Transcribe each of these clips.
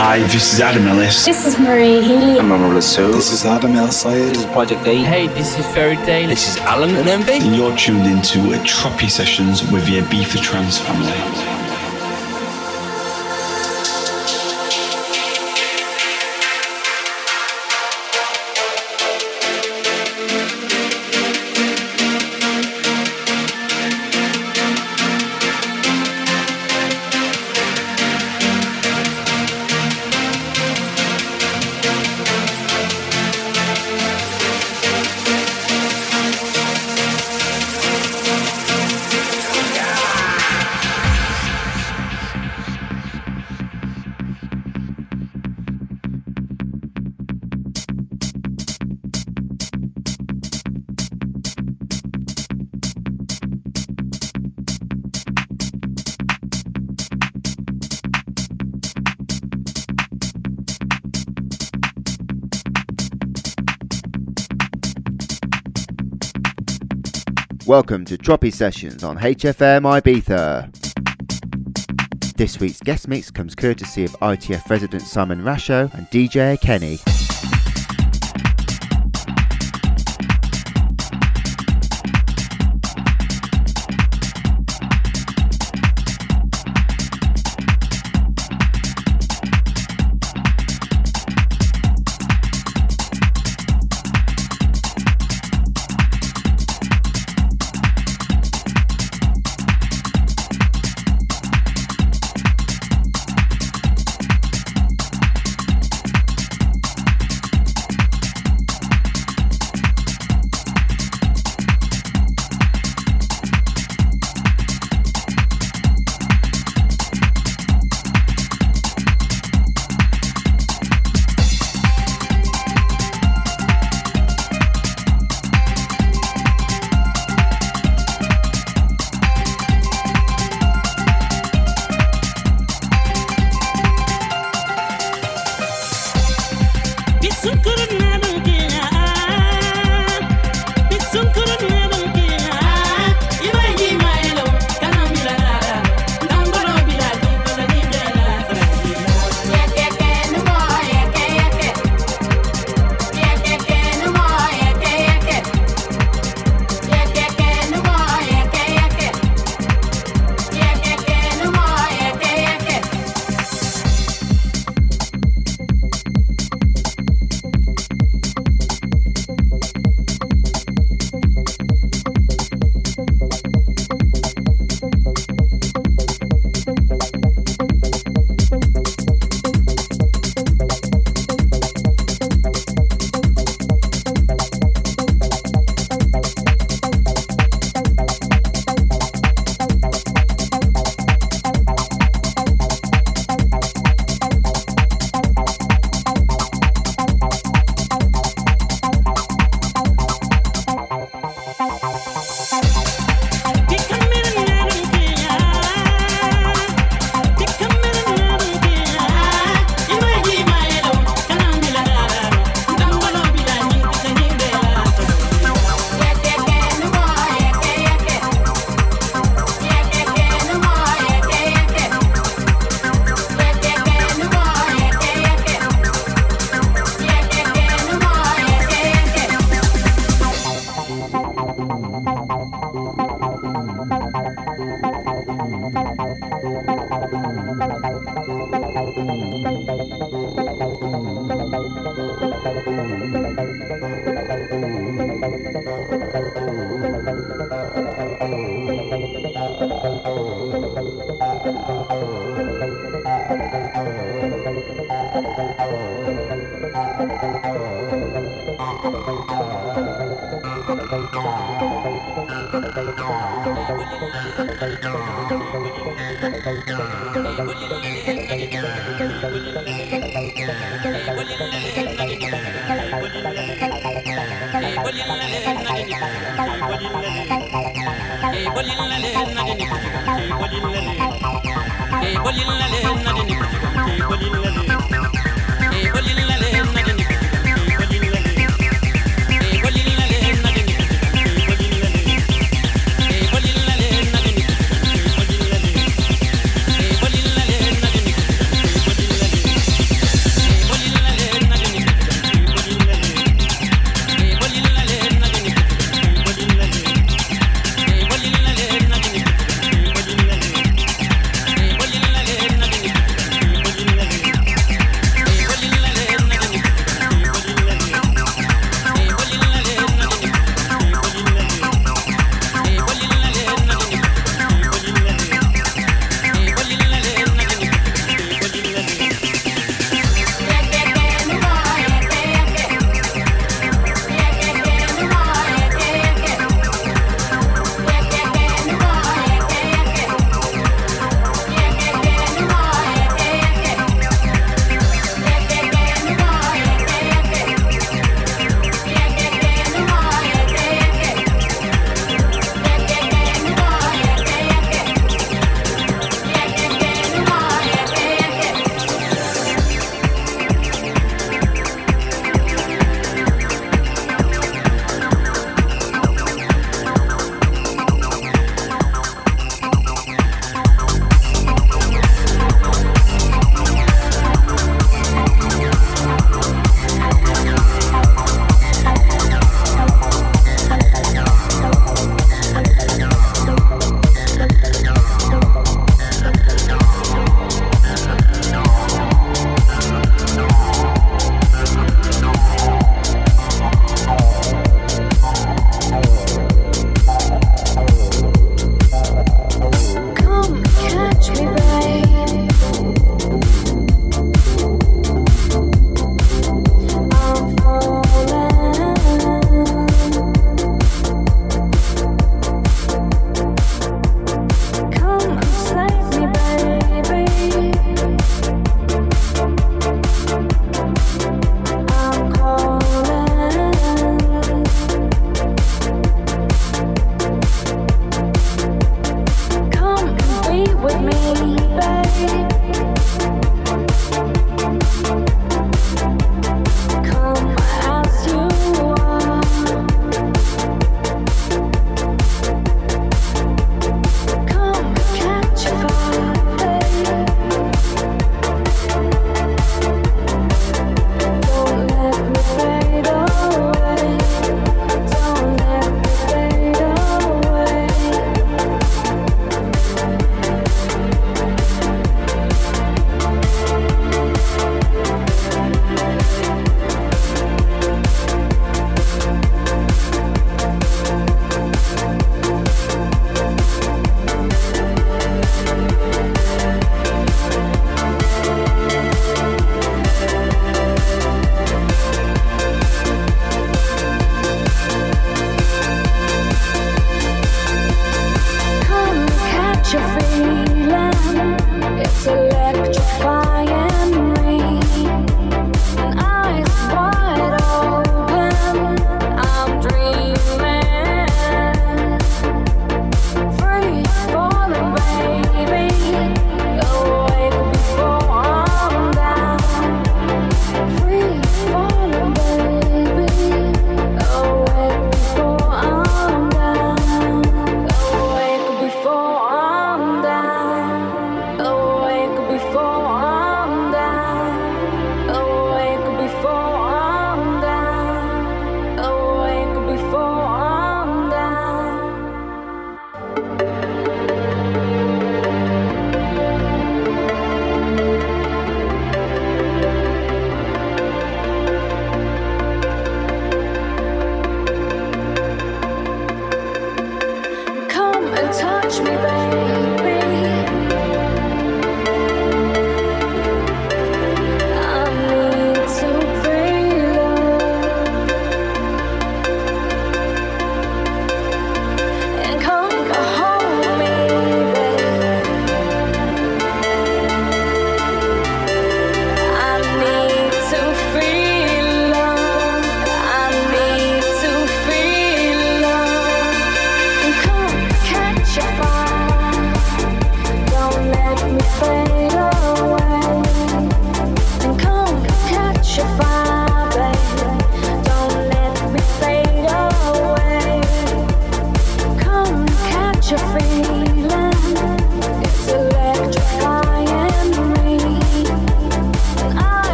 Hi, this is Adam Ellis. This is Marie Healy. I'm Amrullah Soul. This is Adam El Sayed. This is Project A. Hey, this is Fairy Tale. This is Alan and Envy. And you're tuned into a Tropi Sessions with the Ibiza Trance family. Welcome to Tropi Sessions on HFM Ibiza. This week's guest mix comes courtesy of ITF resident Simon Rasho and DJ Kenny.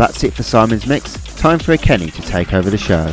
That's it for Simon's Mix. Time for Akeni to take over the show.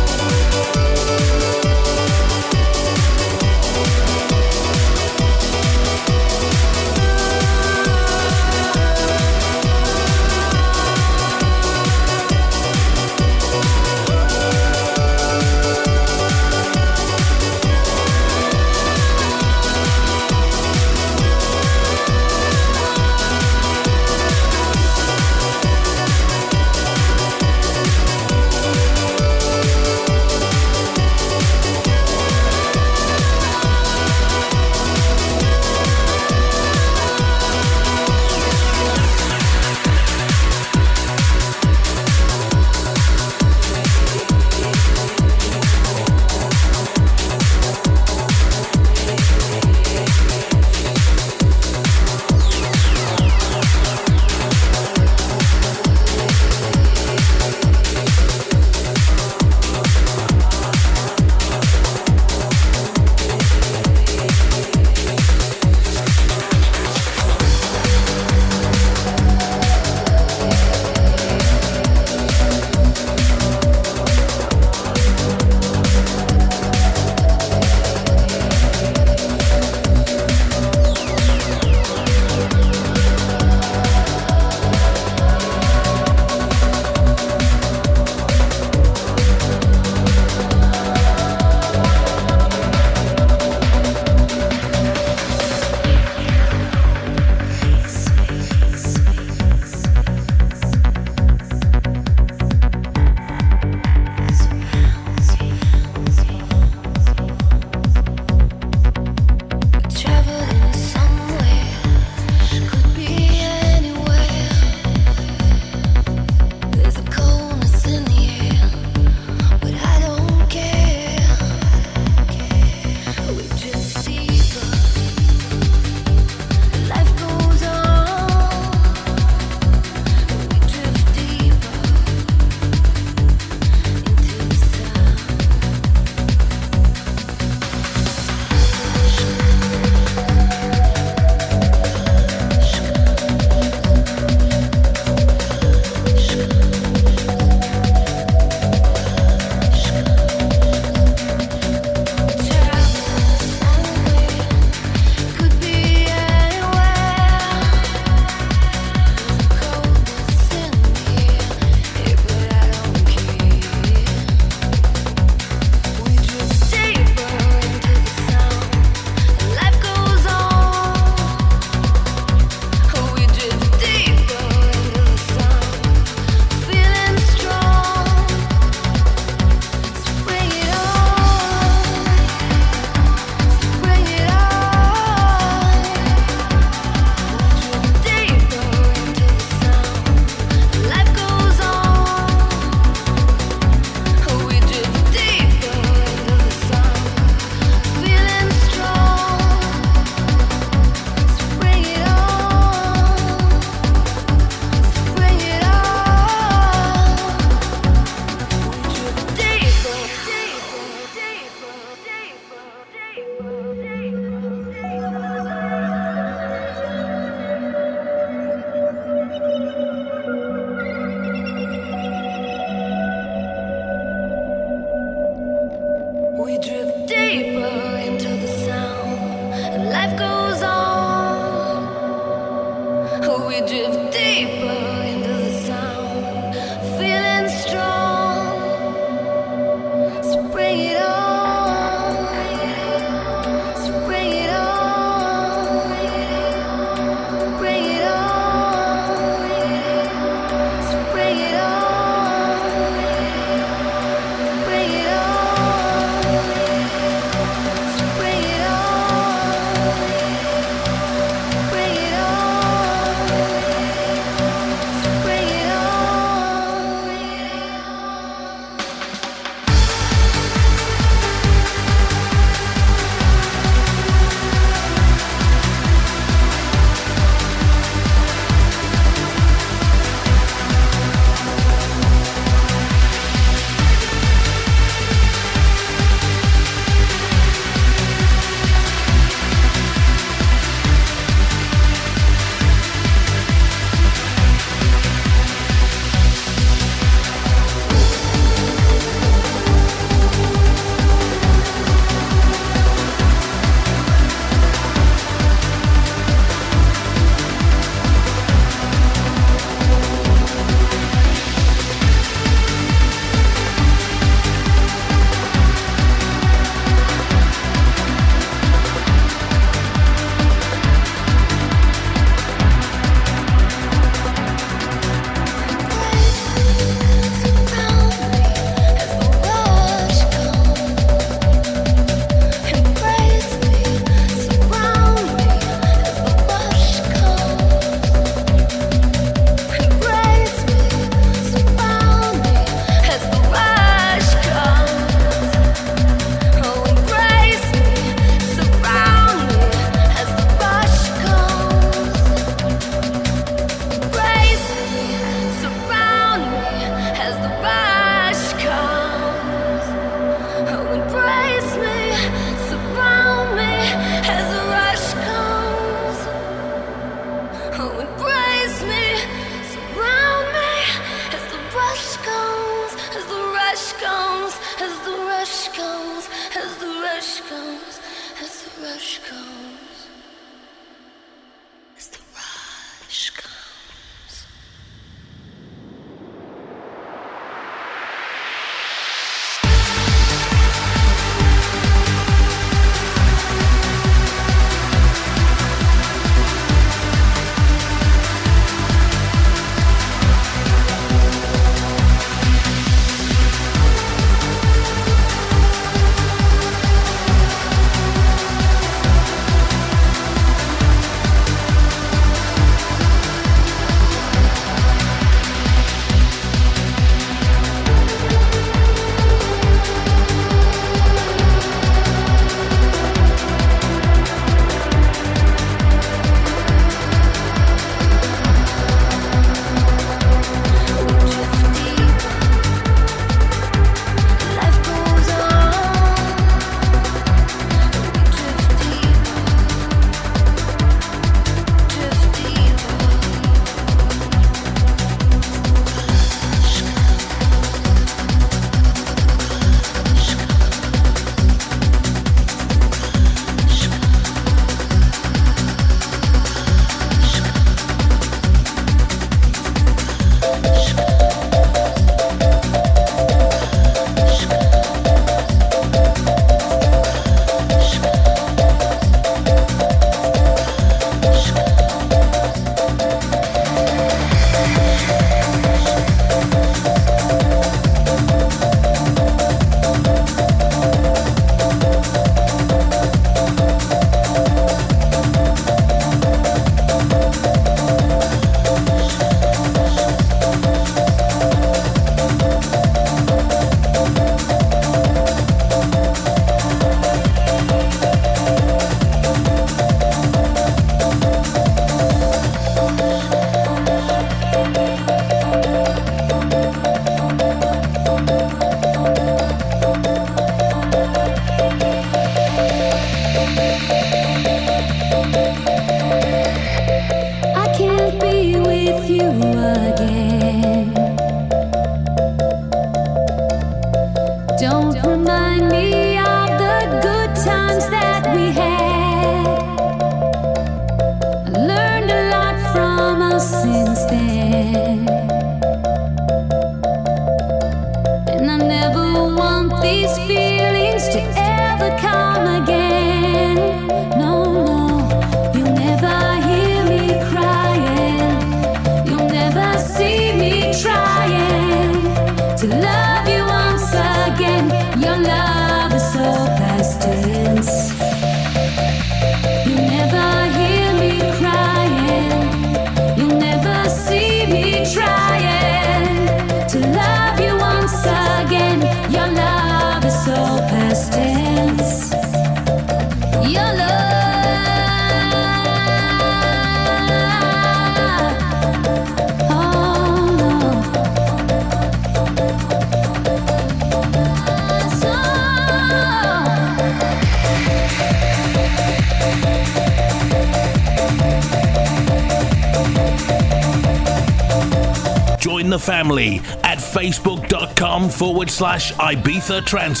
Slash Ibiza Trance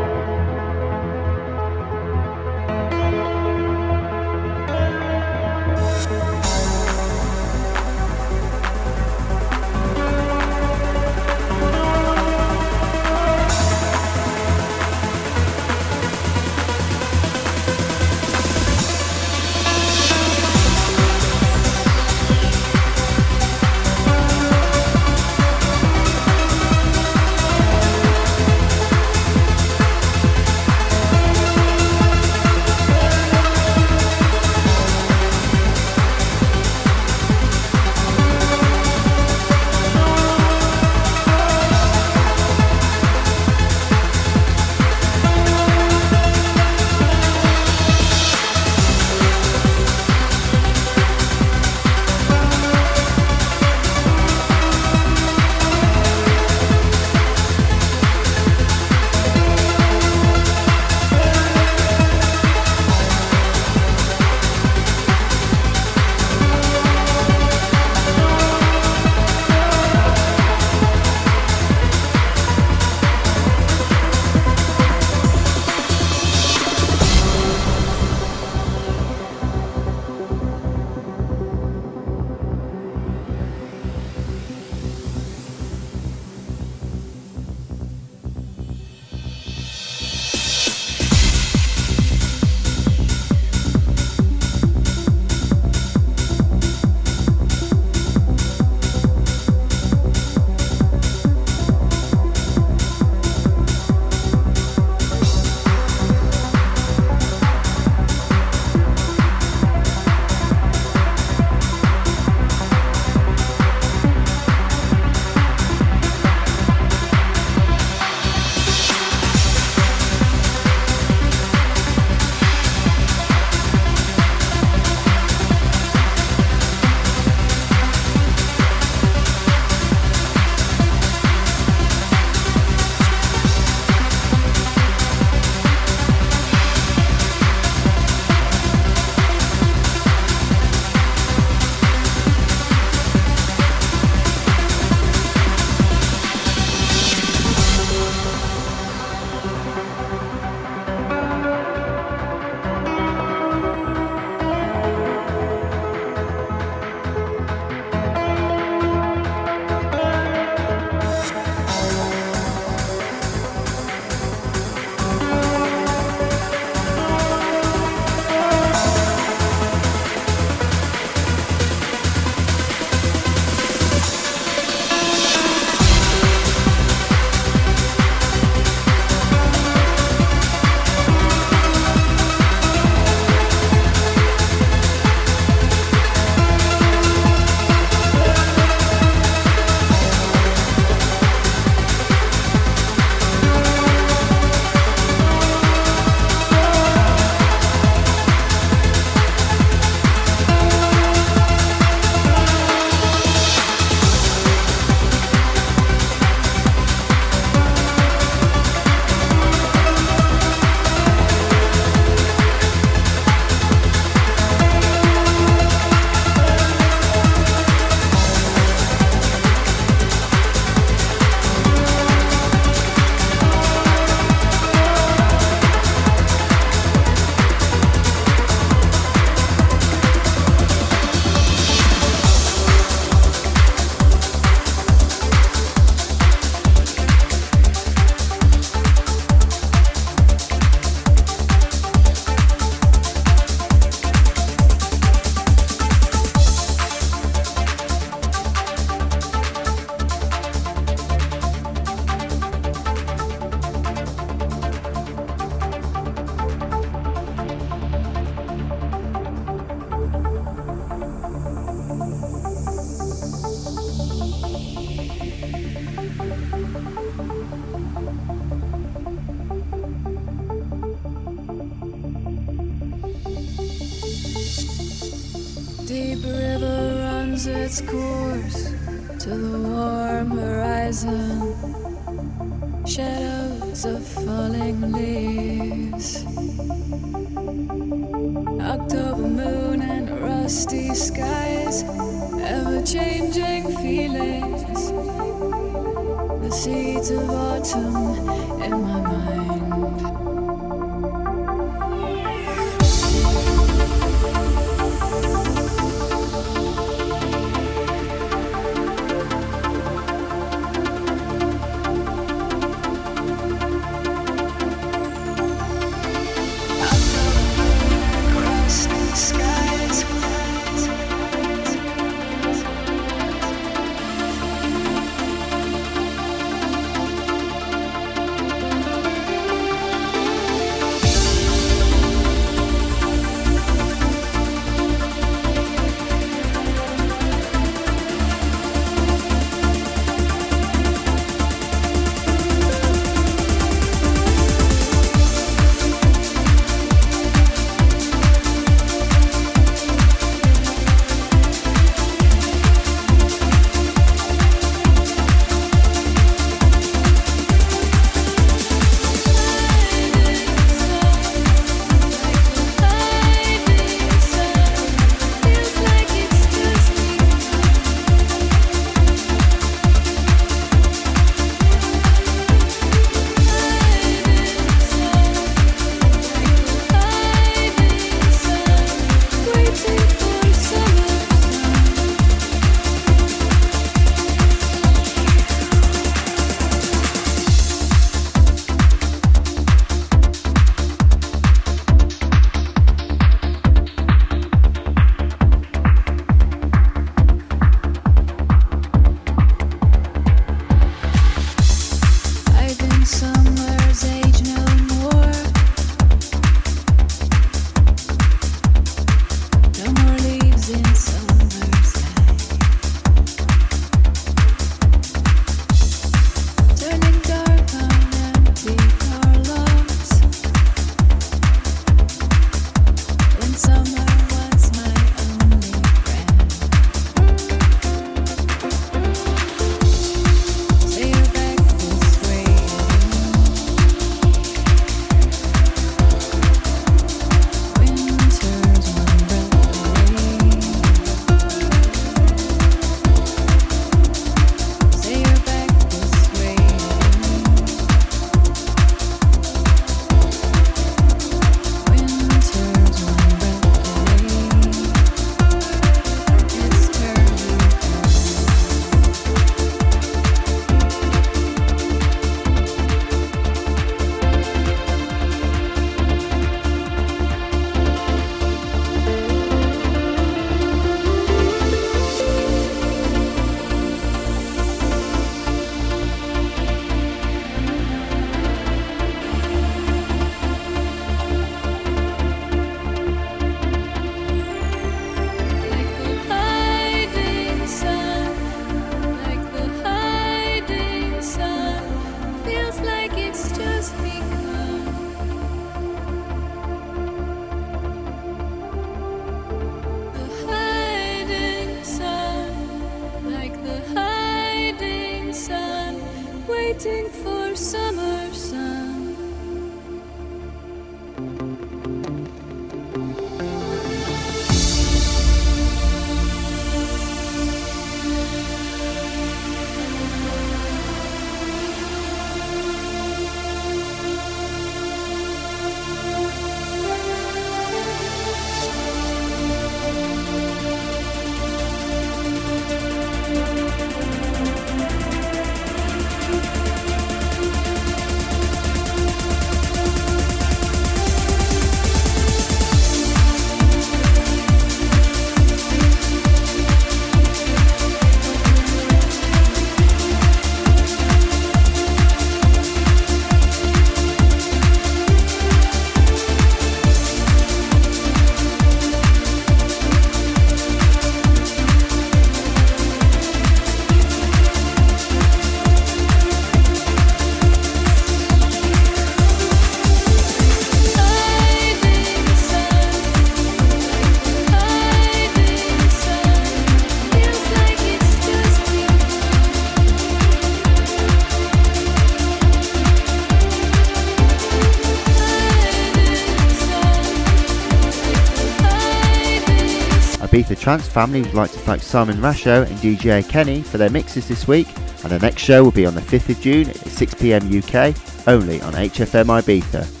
Trance family would like to thank Simon Rasho and DJ Akeni for their mixes this week, and the next show will be on the 5th of June at 6pm UK, only on HFM Ibiza.